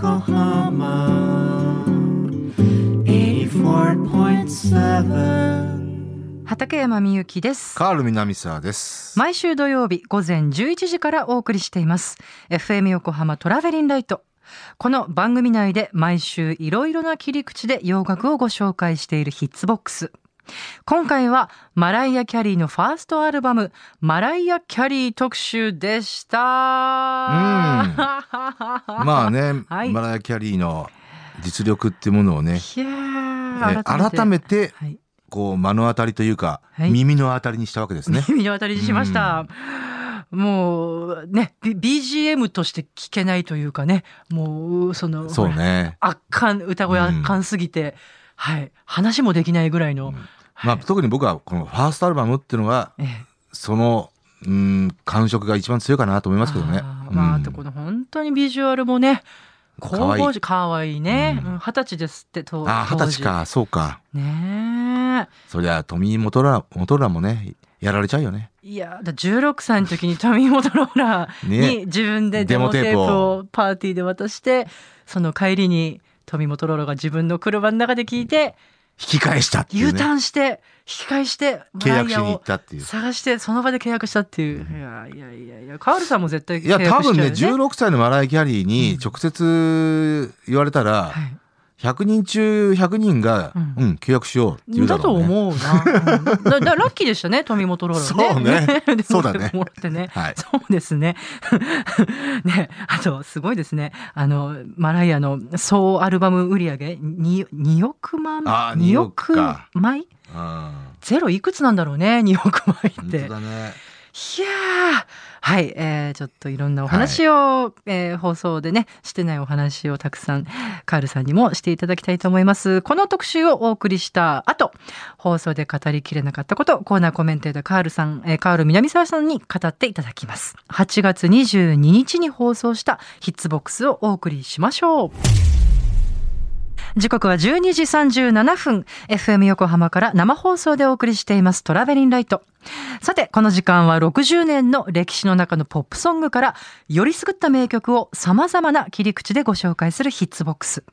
Yokohama. 84.7畠山みゆきです。カール南沢です。毎週土曜日午前11時からお送りしています。FM 横浜トラベリンライトこの番組内で毎週いろいろな切り口で洋楽をご紹介しているヒッツボックス今回はマライア・キャリーのファーストアルバムマライア・キャリー特集でした。ま まあね、はい。マライア・キャリーの実力っていうものをね、改めてはい。こう目の当たりというか、はい。耳の当たりにしたわけですね。耳の当たりにしました。もうね、B- BGM として聞けないというかね、もうその、そうね。圧巻、歌声圧巻すぎて、はい、話もできないぐらいの、まあ特に僕はこのファーストアルバムっていうのがええそのうん感触が一番強いかなと思いますけどね。あーまあ、あとこの本当にビジュアルもね、神々しい、かわいいね。二十歳ですって、とああ二十歳。かそうか。ねそりゃトミー・モトラモトラもねやられちゃうよね。え。いや、だ16歳の時にトミー・モトローラーにね自分でデモテープををパーティーで渡して、その帰りにトミー・モトローラーが自分の車の中で聞いて、引き返したっていう U ねターンして、引き返して、契約しに行ったっていう。探して、その場で契約したっていう。いやいやいやいや、カールさんも絶対契いや約しちゃうよ、多分ね。ね16歳のマライア・キャリーに直接言われたら、はい100人中100人が、ううんん、契約しようって言うだう、ね。と思うな。うんだだラッキーでしたね、トミー・モトローラーね。そうね でそうだねもらってね。はいそうですね。ね、あと、すごいですね。あの、マライアの総アルバム売り上げ、2, 2億万あー2 2億枚？うんゼロいくつなんだろうね、2億枚本って。当だね。いやーはい、えー、ちょっといろんなお話を、えー放送でねしてないお話をたくさんカールさんにもしていただきたいと思います。この特集をお送りした後放送で語りきれなかったことコーナーコメンテーターカールさん、えーカール南沢さんに語っていただきます。8月22日に放送したヒッツボックスをお送りしましょう時刻は12時37分。FM 横浜から生放送でお送りしています。トラベリンライト。さてこの時間は60年の歴史の中のポップソングからよりすぐった名曲をさまざまな切り口でご紹介するヒッツボックス。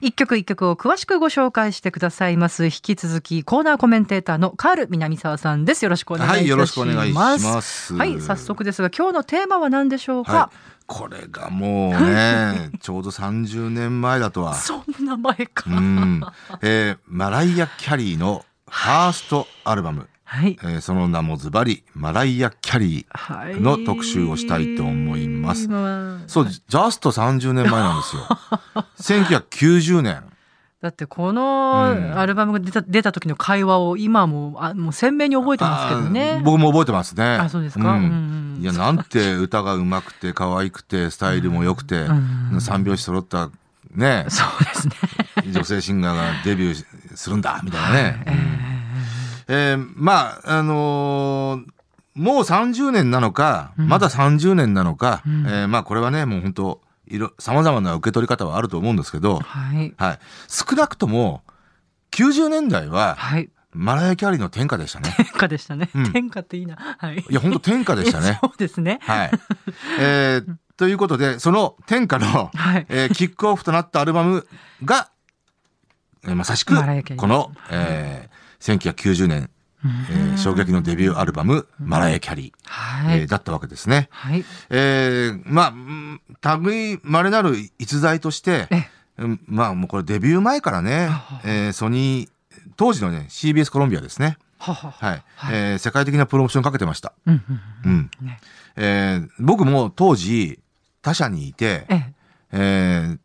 一曲一曲を詳しくご紹介してくださいます引き続きコーナーコメンテーターのカール南沢さんですよろしくお願いしますはいよろしくお願いしますはい早速ですが今日のテーマは何でしょうか、はい。これがもうね、ちょうど30年前だとは。そんな前か、うん。えーマライア・キャリーのファーストアルバム。はいえーその名もズバリ、マライア・キャリー。はいの特集をしたいと思いますまあそう、ジャスト30年前なんですよ。1990年。だってこのうんアルバムが出た出た時の会話を今もあもう鮮明に覚えてますけどあねー。僕も覚えてますね。あそうですか。んうんうんいや、なんて歌が上手くて、可愛くて、スタイルも良くて、うん三拍子揃った、ね、そうですね。女性シンガーがデビューするんだ、みたいなね。ええーまあ、あのーもう30年なのか、うんまだ30年なのか、うんえーまあこれはね、もう本当いろ、様々な受け取り方はあると思うんですけどー、はいはい。少なくとも、90年代は、はいマライア・キャリーの天下でしたね。天下でしたね。うん天下っていいな。はい。いや、本当天下でしたね。そうですね。はい。えーということで、その天下の、はい。えーキックオフとなったアルバムが、えーまさしくマライアキャリ、ーこの、えー1990年、えー衝撃のデビューアルバム、マライア・キャリー、はい。えーだったわけですね。はい。えーまあうん、類稀なる逸材としてまあもうこれデビュー前からねあ、えーソニー、当時のね、CBS コロンビアですね。はは。はい。はいえー世界的なプロモーションかけてました。うんうんううん。ん。ね。えー僕も当時、他社にいて、ええ。えー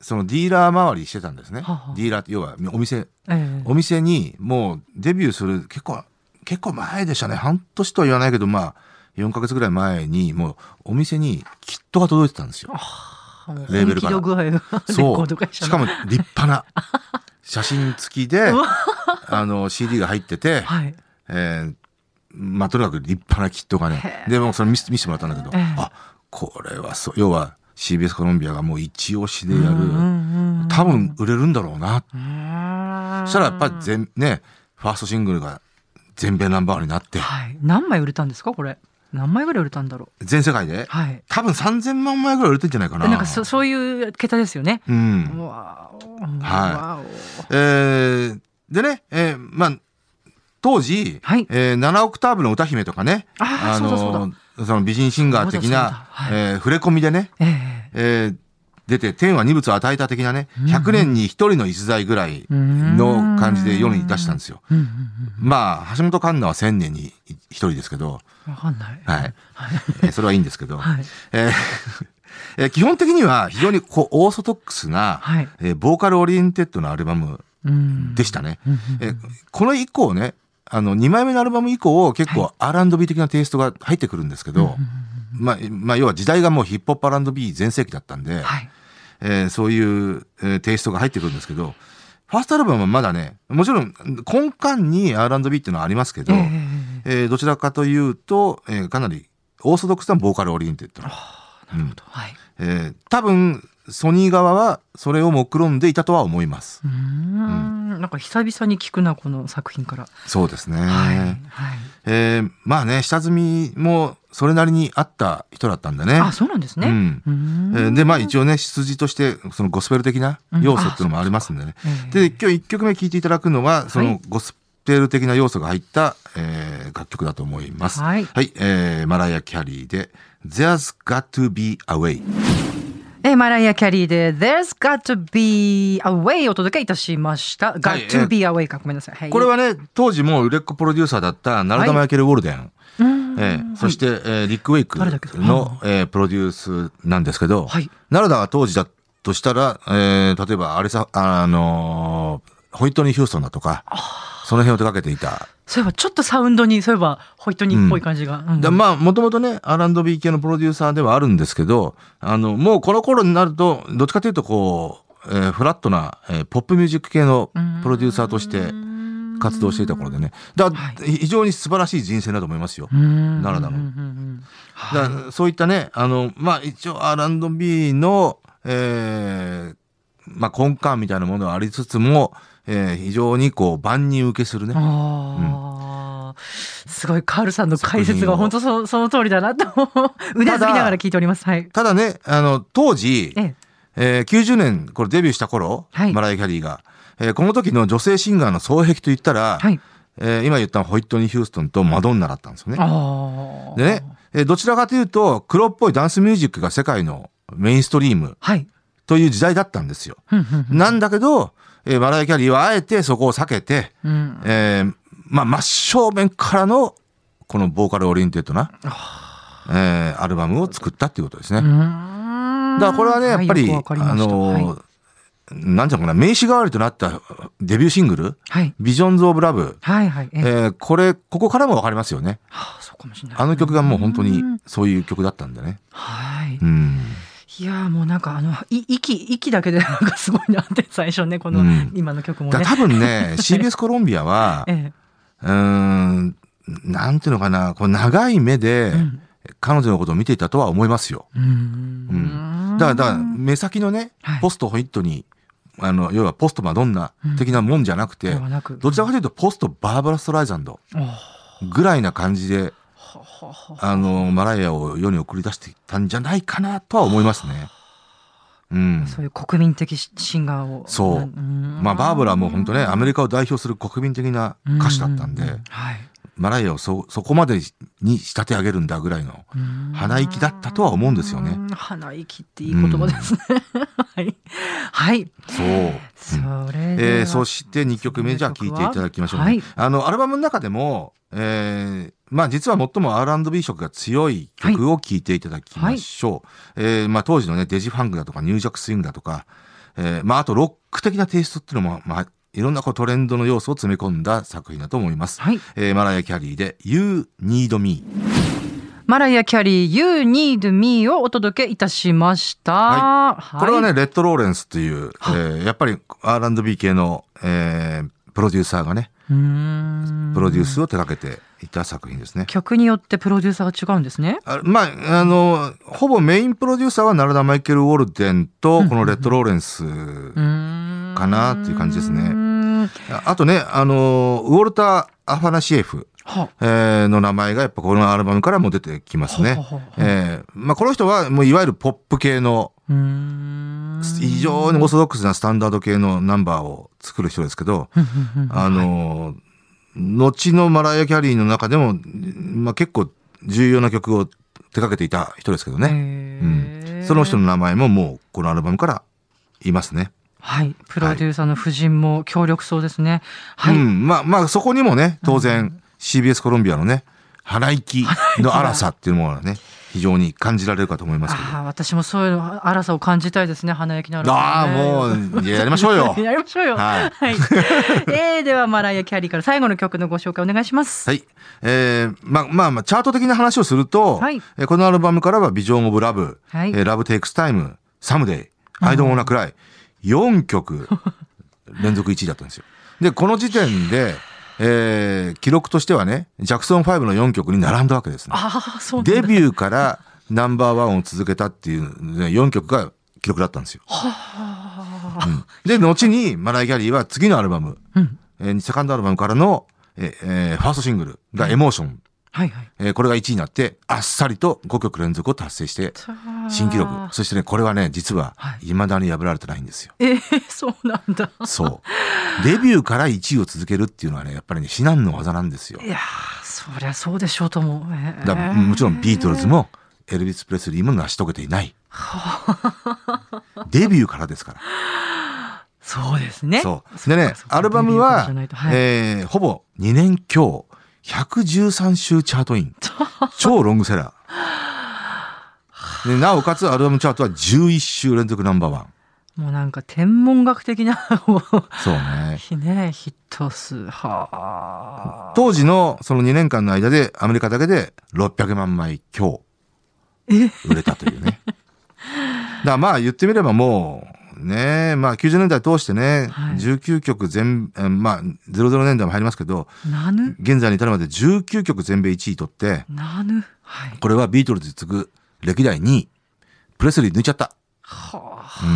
そのディーラー周りしてたんですね。はは。ディーラーって要はお店、ええ。お店にもうデビューする結構、結構前でしたね。半年とは言わないけど、まあ、4ヶ月ぐらい前に、もうお店にキットが届いてたんですよ。レーベルから。そう。しかも立派な 写真付きであの CD が入ってて、はい。えーまあとにかく立派なキットがね。へ、でもそれ見せてもらったんだけど、ええ。あ、これはそう、要は CBS コロンビアがもう一押しでやる、多分売れるんだろうな。うんそしたらやっぱり全、ね、ファーストシングルが全米ナンバーワンになって、はい。何枚売れたんですかこれ？何枚ぐらい売れたんだろ全世界で？う。はい。多分3000万枚ぐらい売れてんじゃないかな。なんかそそういう桁ですよね。うん。はいわえーでね、えーまあ、当時、はいえー7オクターブの歌姫とかね、あ美人シンガー的なだ、はいえー触れ込みでね、お。ええー出て、天は二物を与えた的なね、うん100年に一人の逸材ぐらいの感じで世に出したんですよ。まあ、橋本環奈は1000年に一人ですけど、うん。わかんない。はい。はい。えーそれはいいんですけど、はい。えー えー基本的には非常にこうオーソドックスな、はい。えー vocal oriented なアルバムうんでしたね。この以降ね、あの、2枚目のアルバム以降、結構 R&B 的なテイストが入ってくるんですけど、まあ、まあ、要は時代がもうヒップホップ R&B 全盛期だったんで、はい。えーそういう、えーテイストが入ってくるんですけど、ファーストアルバムはまだね、もちろん根幹に R&B っていうのはありますけど、えええーどちらかというと、えーかなりオーソドックスな vocal oriented な。うんはい。えー多分、ソニー側はそれを目論んでいたとは思います。うーん。なんか久々に聞くな、この作品から。そうですね。はい。はい。えーまあね、下積みもそれなりにあった人だったんだね。あ、そうなんですね。うんうーんえーで、まあ一応ね、出自として、そのゴスペル的な要素っていうのもありますんでね。ええで、今日1曲目聴いていただくのは、そはいのゴスペル的な要素が入った、えー楽曲だと思います。はいえーマライア・キャリーで、There's Got to Be a Way。えーマライア・キャリーで There's got to be a way をお届けいたしました。got え to ー be a way か。ごめんなさい。はい。これはね、当時もう売れっ子プロデューサーだったナルダ・マイケル・ウォルデン。うーん、えーそして、えーリック・ウェイクの、えープロデュースなんですけど、はいナルダが当時だとしたら、えー例えばアレサ、あのーホイットニー・ヒューストンだとか、その辺を手掛けていた。そういえばちょっとサウンドに、そういえばホイットニーっぽい感じが。うんだまあ、もともとね、R&B 系のプロデューサーではあるんですけど、あの、もうこの頃になると、どっちかというと、こう、えーフラットな、えーポップミュージック系のプロデューサーとして活動していた頃でね。だはい非常に素晴らしい人生だと思いますよ。奈良田のだそういったね、あの、まあ、一応 R&B の、えーまあ、根幹みたいなものはありつつも、えー非常にこう、万人受けするね。ああ、すごいカールさんの解説が本当そその通りだなと うなずきながら聞いております。はい。ただね、あの、当時、ええ、えー90年、これデビューした頃、はいマライア・キャリーが、えーこの時の女性シンガーの双璧といったら、はい。えー今言ったホイットニー・ヒューストンとマドンナだったんですよね。ああ。でね、えーどちらかというと、黒っぽいダンスミュージックが世界のメインストリームはい。という時代だったんですよ。ふんふんふんなんだけど、えーマライア・キャリーはあえてそこを避けて、うん。えーまあ、真正面からの、この vocal oriented な、えーアルバムを作ったっていうことですね。うだからこれはね、やっぱり、はいりまあのーはいなんていうのかな、名刺代わりとなったデビューシングル、はい。 Vision of Love。はいはい。ええーこれ、ここからもわかりますよね。はあ、そうかもしれない。あの曲がもう本当にうんそういう曲だったんでね。はい。うん。いやーもうなんかあのい息息だけで なんかすごいなって最初ねこの、うん今の曲もね。多分ね、CBS コロンビアは、えうーん、なんていうのかな、こう長い目でえ。うん。彼女のことを見ていたとは思いますよ。うーん。だから、だから目先のね、はいポストホイットに、あの、要はポストマドンナ的なもんじゃなくて、ではなく。どちらかというとポストバーバラ・ストライザンドぐらいな感じで、あの、マライアを世に送り出していたんじゃないかなとは思いますね。うん。そういう国民的シシンガーを。そうまあ、バーブラはもう本当ね、アメリカを代表する国民的な歌手だったんで、うはい。マライアをそ、そこまでに仕立て上げるんだぐらいの鼻息だったとは思うんですよねうん。鼻息っていい言葉ですね。はい。はい。そう。うんそれ。えーそして2曲目じゃあ聴いていただきましょうね。はいあの、アルバムの中でも、えーまあ実は最も R&B 色が強い曲を聴いていただきましょう。えーまあ当時のね、デジファンクだとかニュージャックスイングだとか、えーまああとロック的なテイストっていうのも、まあいろんなこうトレンドの要素を詰め込んだ作品だと思います。はい。えーマライア・キャリーで You Need Me。マライア・キャリー、You Need Me をお届けいたしました。はいこれはね、い、レッド・ローレンスという、はいえーやっぱり R&B 系の、えープロデューサーがね、プロデュースを手掛けていた作品ですね。曲によってプロデューサーが違うんですね。あまあ、あの、ほぼメインプロデューサーはナラダ・マイケル・ウォルデンと、このレッド・ローレンス。かかなっていう感じですねね。あとね、あの、ウォルター・アファナシエフ。はえーの名前がやっぱこのアルバムからも出てきますね。えーまあこの人はもういわゆるポップ系の非常にオーソドックスなスタンダード系のナンバーを作る人ですけど、あのー後のマライア・キャリーの中でも、まあ結構重要な曲を手掛けていた人ですけどね。ねその人の名前ももうこのアルバムからいますね。はい。プロデューサーの夫人も強力そうですね。はい。うん。まあまあそこにもね、当然 CBS コロンビアのね、鼻息の荒さっていうものがね、非常に感じられるかと思いますけど。ああ、私もそういうの荒さを感じたいですね。鼻息の荒さ、ああ、もう、いややりましょうよ。やりましょうよ。はいはい。えー、では、マライア・キャリーから最後の曲のご紹介お願いします。はい。えー、まあまあまあ、チャート的な話をすると、はいえーこのアルバムからは、ビジョン・オブ・ラブ、はいえーラブ・テイクス・タイム、サムデイ、アイドン・オナ・クライ、4曲連続1位だったんですよ。で、この時点で、えー記録としてはね、ジャクソン5の4曲に並んだわけですね。デビューからナンバーワンを続けたっていう、ね、4曲が記録だったんですよ。うんで、後にマライ・キャリーは次のアルバム、うんえーセカンドアルバムからの、えーえーファーストシングルがエモーション。はいはい。えーこれが1位になって、あっさりと5曲連続を達成して、新記録。そしてね、これはね、実ははい、未だに破られてないんですよ。えー、そうなんだ。そう。デビューから1位を続けるっていうのはね、やっぱりね、至難の技なんですよい。やーそりゃそうでしょうとも。えーだもちろんビートルズも、エルビス・プレスリーも成し遂げていない。デビューからですから。そうですね。そう。でねアルバムははいえーほぼ2年強、113週チャートイン。超ロングセラー。でなおかつアルバムチャートは11週連続ナンバーワン。もうなんか天文学的な、そうね。ね、ヒット数。はあ。当時のその2年間の間でアメリカだけで600万枚強え？売れたというね。だからまあ言ってみればもうね、まあ90年代通してね、はい19曲全、えまあ00年代も入りますけど、なぬ現在に至るまで19曲全米1位取って、なぬはい。これはビートルズに次ぐ歴代2位。プレスリー抜いちゃった。はあ。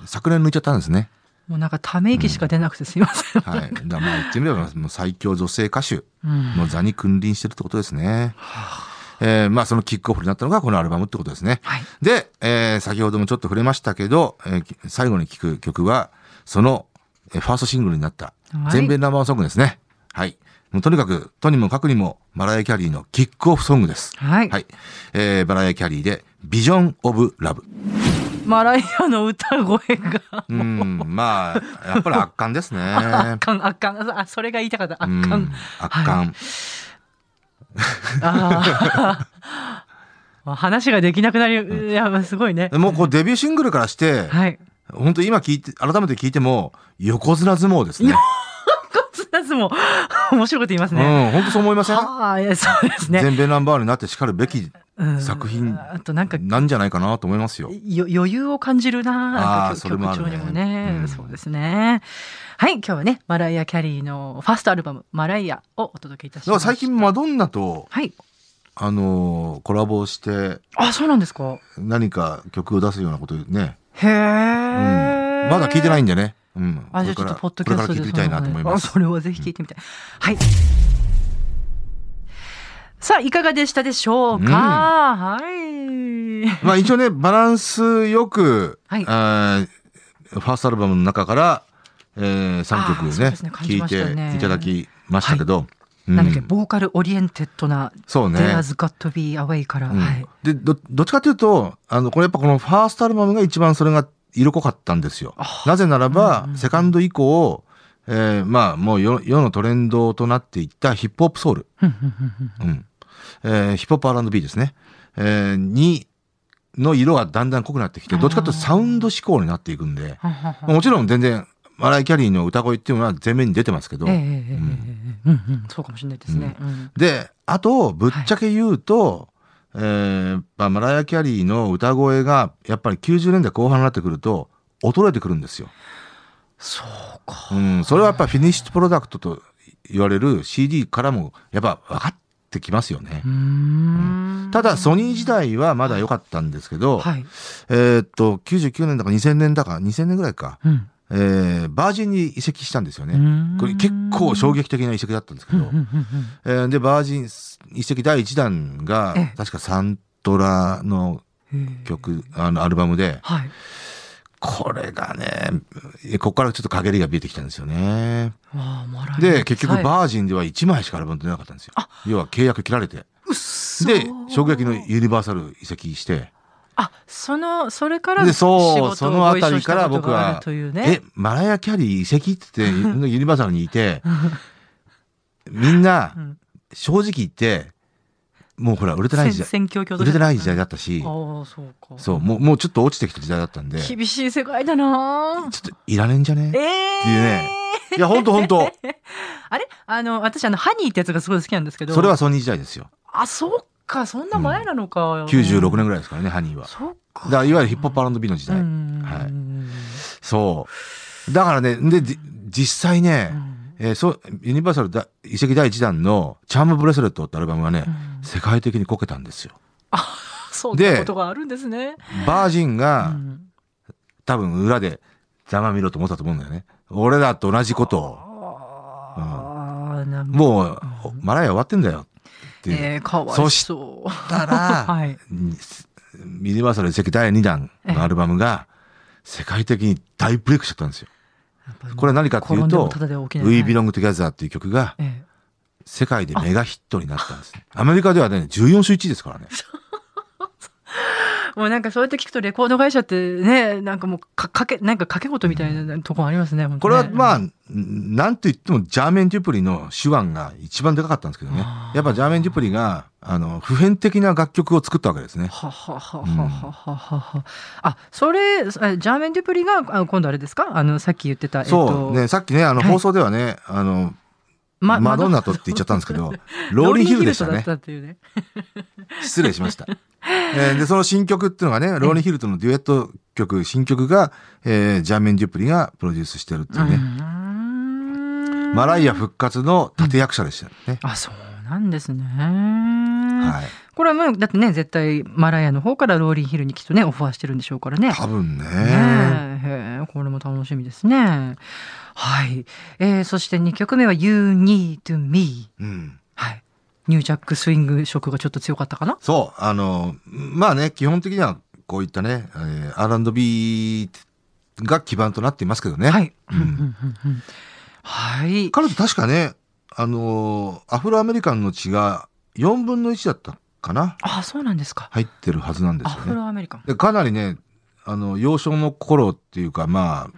うん。昨年抜いちゃったんですね。もうなんかため息しか出なくてすいません。はい。だからまあ言ってみればもう最強女性歌手うんの座に君臨してるってことですね。えーまあそのキックオフになったのがこのアルバムってことですね。はい。で、えー先ほどもちょっと触れましたけど、えーき最後に聴く曲は、その、えーファーストシングルになったはい全米ナンバーソングですね。はい。もうとにかく、とにもかくにも、マライア・キャリーのキックオフソングです。はい。はい。えーマライア・キャリーで、ビジョン・オブ・ラブ。マライアの歌声が。うん、まあ、やっぱり圧巻ですね。圧巻、圧巻。あ、それが言いたかった。圧うん巻。圧巻。あ あ。話ができなくなり、いや、すごいね。もうこうデビューシングルからして、はい。本当今聞いて、改めて聞いても、横綱相撲ですね。コツナスも面白いこと言いますうん、ね。本当そう思いません？はあ、いや、そうですね。全米ナンバーになってしかるべきうん作品あとなんか、なんじゃないかなと思いますよ。よ余裕を感じるなあ曲調にもね、うん。そうですね。はい今日はねマライア・キャリーのファーストアルバム「マライア」をお届けいたしました最近マドンナと、はい。あのーコラボしてあそうなんですか。何か曲を出すようなことね、へうん。え、まだ聞いてないんでね。うん。あじゃあちょっとポッドキャストでこれから聞いてみたいなと思います。あそれはぜひ聞いてみたい、はいさあいかがでしたでしょうか、はい。まあ一応ね、バランスよく、はい。えーファーストアルバムの中から、えー、3あー曲ねそうですね。いていただきましたけど、うんなんだっけ vocal oriented な「そうね。There's Got to Be a Way」から、うん。はい。でど、どっちかというと、あの、これやっぱこのファーストアルバムが一番それが色濃かったんですよ。あなぜならば、うんうんセカンド以降、えーまあもう世世のトレンドとなっていったヒップホップソウル、うんえー、ヒップホップ R&B ですね、えー、に、の色がだんだん濃くなってきて、どっちかというとサウンド志向になっていくんで、もちろん全然、マライ・キャリーの歌声っていうのは前面に出てますけど、そうかもしれないですね。うん、で、あと、ぶっちゃけ言うと、はい。えー、まあ、マライア・キャリーの歌声がやっぱり90年代後半になってくると衰えてくるんですよ。そうか、うん、それはやっぱフィニッシュプロダクトと言われる CD からもやっぱ分かってきますよねうー。んただ、ソニー時代はまだ良かったんですけど、はい。えーっと、99年だか2000年だか、2000年ぐらいか、うん。えーバージンに移籍したんですよね。これ結構衝撃的な移籍だったんですけど、えーで、バージン移籍第1弾がええ、確かサントラの曲、あの、アルバムで、はい。これがね、ここからちょっと陰りが見えてきたんですよね。で、結局はいバージンでは1枚しかアルバム出なかったんですよ。要は契約切られて。うっそで、衝撃のユニバーサル移籍して、あ、その、それからで、仕そう、そのあたたりから僕はる、というえね。、マライア・キャリー移籍って言って、ユニバーサルにいて、みんなう、ん正直言って、もうほら、売れてない時代、選挙売れてない時代だったし、そうか。そう、もう、もうちょっと落ちてきた時代だったんで、ちょ厳しい世界だなっといらねえんじゃね？ええっていうねいや、ほんとほんと。あれ？あの、私、あの、ハニーってやつがすごい好きなんですけど。それはソニー時代ですよ。あ、そっか、そんな前なのか。96年ぐぐらいですからね、ハニーは。そっか。だからいわゆるヒップホップ R&B の時代。うんはいそう。だからね、で、じ実際ね、えーそう、ユニバーサルだ遺跡第1弾のチャームブレスレットってアルバムがね、世界的にこけたんですよ。そうでいうことがあるんですね。バージンうが、ん多分裏でざまみろと思ったと思うんだよね。俺らと同じことを、ああ、なんかもう、マライア終わってんだよっていう。えー、かわいそしそう。たら、はい。ユニバーサル遺跡第2弾のアルバムが、世界的に大ブレイクしちゃったんですよ。これは何かっていうと、We Belong Together っていう曲が、ええ世界でメガヒットになったんですね。アメリカではね、14週1位ですからね。もうなんかそうやって聞くとレコード会社ってね、なんかもうかかけ、なんか掛け事みたいなとこありますね。ねこれはまあ、なんと言ってもジャーメン・デュプリの手腕が一番でかかったんですけどね。やっぱジャーメン・デュプリが、あの、普遍的な楽曲を作ったわけですね。ははははははは、あ、それ、ジャーメン・デュプリが、あ今度あれですか？あの、さっき言ってた。そう、ね、さっきね、あの、放送ではね、はい、あの、ま、マドンナとって言っちゃったんですけど、ローリーヒルでしたね。ね失礼しました。えーで、その新曲っていうのがね、ローリン・ヒルとのデュエット曲、新曲が、えージャーメン・デュプリがプロデュースしてるっていうね。ねマライア復活の立役者でしたよね。あ、そうなんですね。はい。これはもう、だってね、絶対、マライアの方からローリンヒルにきっとね、オファーしてるんでしょうからね。多分ね。ねこれも楽しみですね。はい。えー、そして2曲目は You Need Me。うん。はい。ニュージャックスイング色がちょっと強かったかな？そう、あの、まあね、基本的にはこういったね、えー R&B が基盤となっていますけどね。はい。はい。彼女確かね、あのーアフロアメリカンの血が4分の1だったかな？あ、そうなんですか。入ってるはずなんでアフすよね。ロアメリカン。でかなりね、あの、幼少の頃っていうか、ま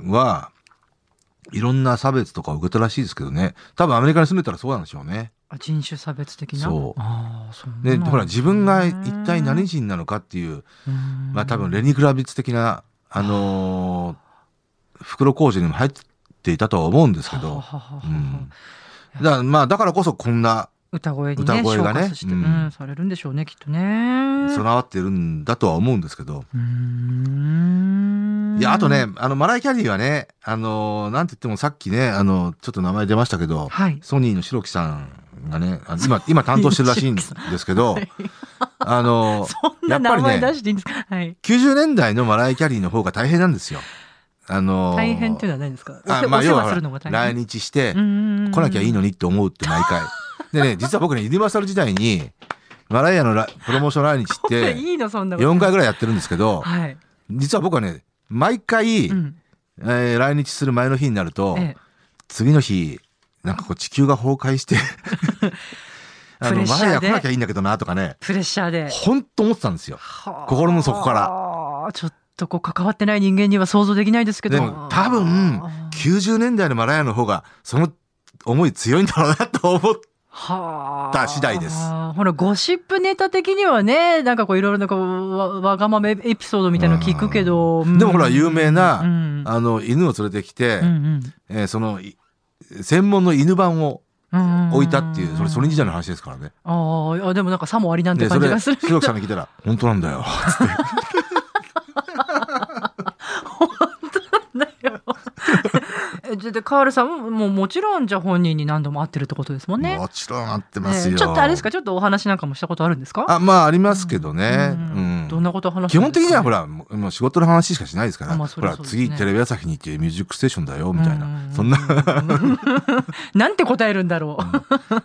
あ、は、いろんな差別とかを受けたらしいですけどね。多分アメリカに住んでたらそうなんでしょうね。あ人種差別的な？そうああ、そうで、ほら、自分が一体何人なのかっていう、うんまあ多分レニ・クラビッツ的な、あのー袋小路にも入っていたとは思うんですけど。だからまあだからこそこんな歌声にね、歌声がねううんん、されるんでしょうね、きっとね。備わってるんだとは思うんですけど。うーんいや、あとね、、あの、マライ・キャリーはね、あのーなんて言ってもさっきね、あの、ちょっと名前出ましたけど、はい。ソニーの白木さんがね、あ今、今担当してるらしいんですけど、あのやっぱりねはい。90年代のマライ・キャリーの方が大変なんですよ。あのー大変っていうのは何ですか？あまあ、要は来変。日して、来来なきゃいいのにって思うって毎回。でね、実は僕ね、ユニバーサル時代に、マライアのラプロモーション来日って、いいの、そんなこと。4回ぐらいやってるんですけど、はい。実は僕はね、毎回、うん。えー来日する前の日になると、ええ次の日、なんかこう地球が崩壊して、あの、プレッシャーで。マライア来なきゃいいんだけどなとかね、プレッシャーで。本当思ってたんですよ。はあ。心の底から。ちょっとこう関わってない人間には想像できないですけど。でも多分、90年代のマライアの方が、その思い強いんだろうなと思って、はた次第です。ほら、ゴシップネタ的にはね、なんかこういろいろなこうわわがままエピソードみたいなの聞くけど。でもほら、有名な、うん。あの、犬を連れてきて、うん。えーその、い専門の犬版をうん置いたっていう、それ、ソニー時代の話ですからね。あーあ、でもなんかさもありなんてで、それ、感じがする。白木さんに聞いたら、本当なんだよ。つってだよでカールさんももうもちろんじゃあ本人に何度も会ってるってことですもんね。もちろん会ってますよ、ねちょっとあれですか？ちょっとお話なんかもしたことあるんですか？あまあありますけどね、ううん。んどんなことを話基本的にはほららもう仕事の話しかしないですから、まあそほら次テレビ朝日に行ってミュージックステーションだよみたいな、うんそんな。なんて答えるんだろう。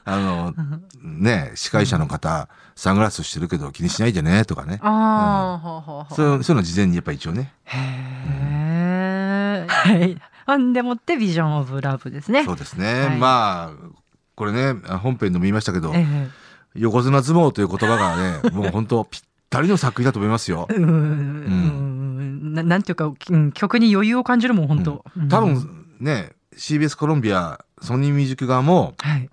あのね司会者の方、サングラスしてるけど気にしないでねとかね。ああ、はあはあはあ。そういうそういうの事前にやっぱ一応ね。へえ。はい。あんでもってビジョンオブラブですね。そうですね、はい。まあこれね本編でも言いましたけど、ええ。横綱相撲という言葉がね もう本当ぴったりの作品だと思いますよ。うん。うん。ななんていうか、うん曲に余裕を感じるもん本当。うん。多分ね CBS コロンビアソニーミュージック側もはい。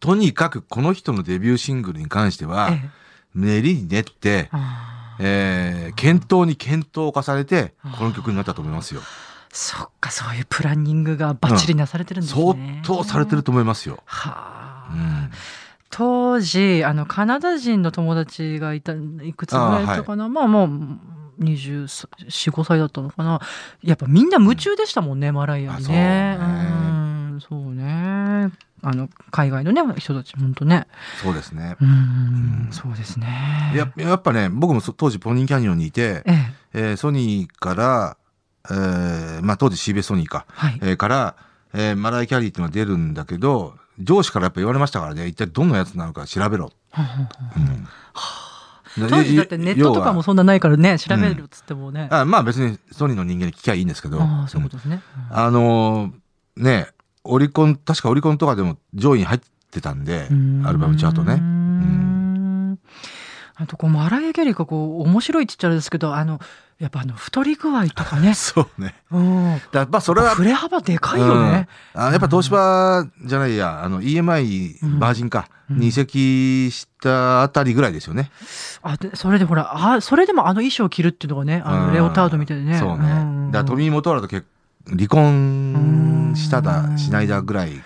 とにかくこの人のデビューシングルに関しては、ええ。練りに練って、あー。えー検討に検討を重ねてこの曲になったと思いますよ。そっか、そういうプランニングがバッチリなされてるんです相ね。当されてると思いますよ。はあ。うん、当時あのカナダ人の友達がいたいくつぐらいだったかな、まあもう245歳だったのかなやっぱみんな夢中でしたもんね、マライアにね。あそうねうんそうねあの海外のね人たち本当ねそうですね。うんうんそうですねややっぱね僕もそ当時ポニーキャニオンにいて、えええーソニーから、えーまあ、当時 CBS ソニーか、はい、えーから、えーマライキャリーっていうのが出るんだけど上司からやっぱ言われましたからね。一体どんなやつなのか調べろ。うん。で当時だってネットとかもそんなないからね調べるっつってもね、要はあまあ別にソニーの人間に聞きゃいいんですけど。ああそういうことですね、うん。あのーねオリコン確かオリコンとかでも上位に入ってたんでアルバムチャートね。ね。あとこうマライア・キャリーがこう面白いって言っちゃうんですけどあのやっぱあの太り具合とかね そうね。うんだまあそれは振れ幅でかいよね。うんあやっぱ東芝じゃないや、あの EMI バージンか、うんに移籍したあたりぐらいですよね。あでそれでほらあそれでもあの衣装を着るっていうのがねあうんのレオタードみたいでね。そうね。んだトミー・モトーラと結離婚したうんだ、しないだぐらい。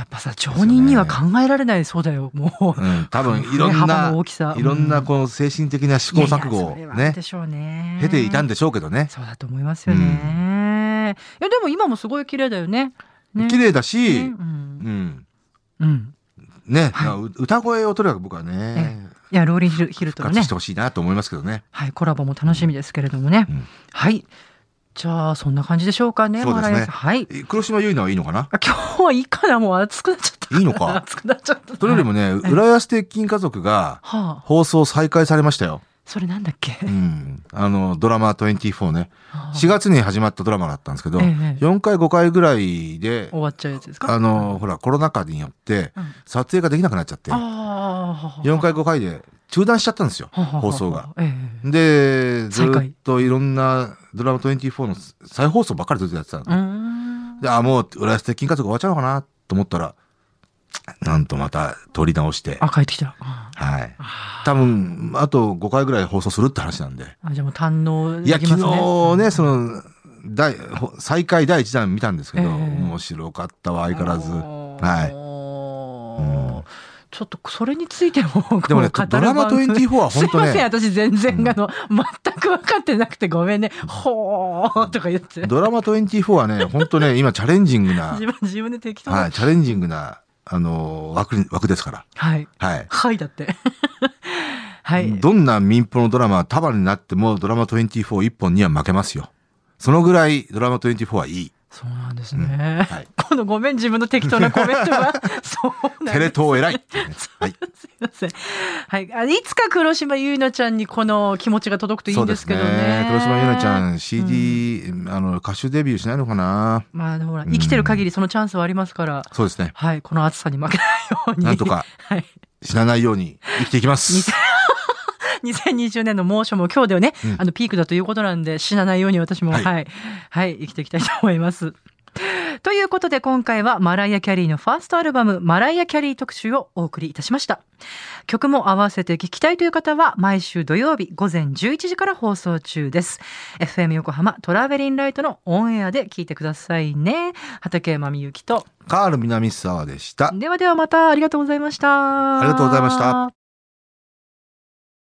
やっぱさ常人には考えられないそうだよもう。うん、多分いろんなの大きさ、いろんなうこの精神的な試行錯誤をねで、しょうね。経ていたんでしょうけどね。そうだと思いますよね。いやでも今もすごい綺麗だよね。ね綺麗だし、ねううんん。うん。ね、歌声をとにかく僕はね、いやローリンヒルヒルトのねして、ほしいなと思いますけどね。はいコラボも楽しみですけれどもね。うんはい。じゃあそんな感じでしょうかね。そうですねはい。え黒島結菜はいいのかな？あ今日はいいかなもう暑くなっちゃった。いいのか？暑くなっちゃった。それよりもね、浦安鉄筋家族がはあ、放送再開されましたよ。それなんだっけ？うん。あの、ドラマ24ね。はあ4月に始まったドラマだったんですけど、ええ4回5回ぐらいで終、わっちゃうやつですか？あの、ほら、コロナ禍によってうん、撮影ができなくなっちゃって、ああ。4回5回で中断しちゃったんですよ、放送が。。ええで、ずっといろんなドラマ24の再放送ばっかりずっとやってたの。で、あ、もう、浦安鉄筋家族終わっちゃうのかなと思ったら、なんとまた撮り直して、あ帰ってきた。あはい。あ多分、あと5回ぐらい放送するって話なんで。あじゃあもう堪能いや、昨できますね。日ね、その、第、ほ再開第一弾見たんですけど、ええ面白かったわ、相変わらず。はいい。ちょっとそれについてもでもね、ドラマ番組24は本当すいませんね、私全然、うんあの全く分かってなくてごめんねほーとか言ってドラマ24はね、本当ね、今チャレンジングな 自、分自分で適当はい、チャレンジングな、あの、枠に、枠ですから。はいはい。はいだって はいどんな民放のドラマ、束になってもドラマ24一本には負けますよ。そのぐらいドラマ24はいい。そうなんですね、はい。このごめん自分の適当なコメントが。そうなんテレ東偉い。はい。すいません。はい。あいつか黒島結菜ちゃんにこの気持ちが届くといいんですけどね。黒島結菜ちゃうん。ん CD、あの歌手デビューしないのかな？まあほら生きてる限りそのチャンスはありますから、そうですね。はい。この暑さに負けないように。なんとかはい。死なないように生きていきます。2020年の猛暑も今日ではね、うんあのピークだということなんで死なないように私もは、はいいはい、生きていきたいと思います。ということで今回はマライア・キャリーのファーストアルバムマライア・キャリー特集をお送りいたしました。曲も合わせて聴きたいという方は毎週土曜日午前11時から放送中です。FM 横浜トラベリンライトのオンエアで聞いてくださいね。畠山みゆきと。カール南沢でした。ではではまたありがとうございました。ありがとうございました。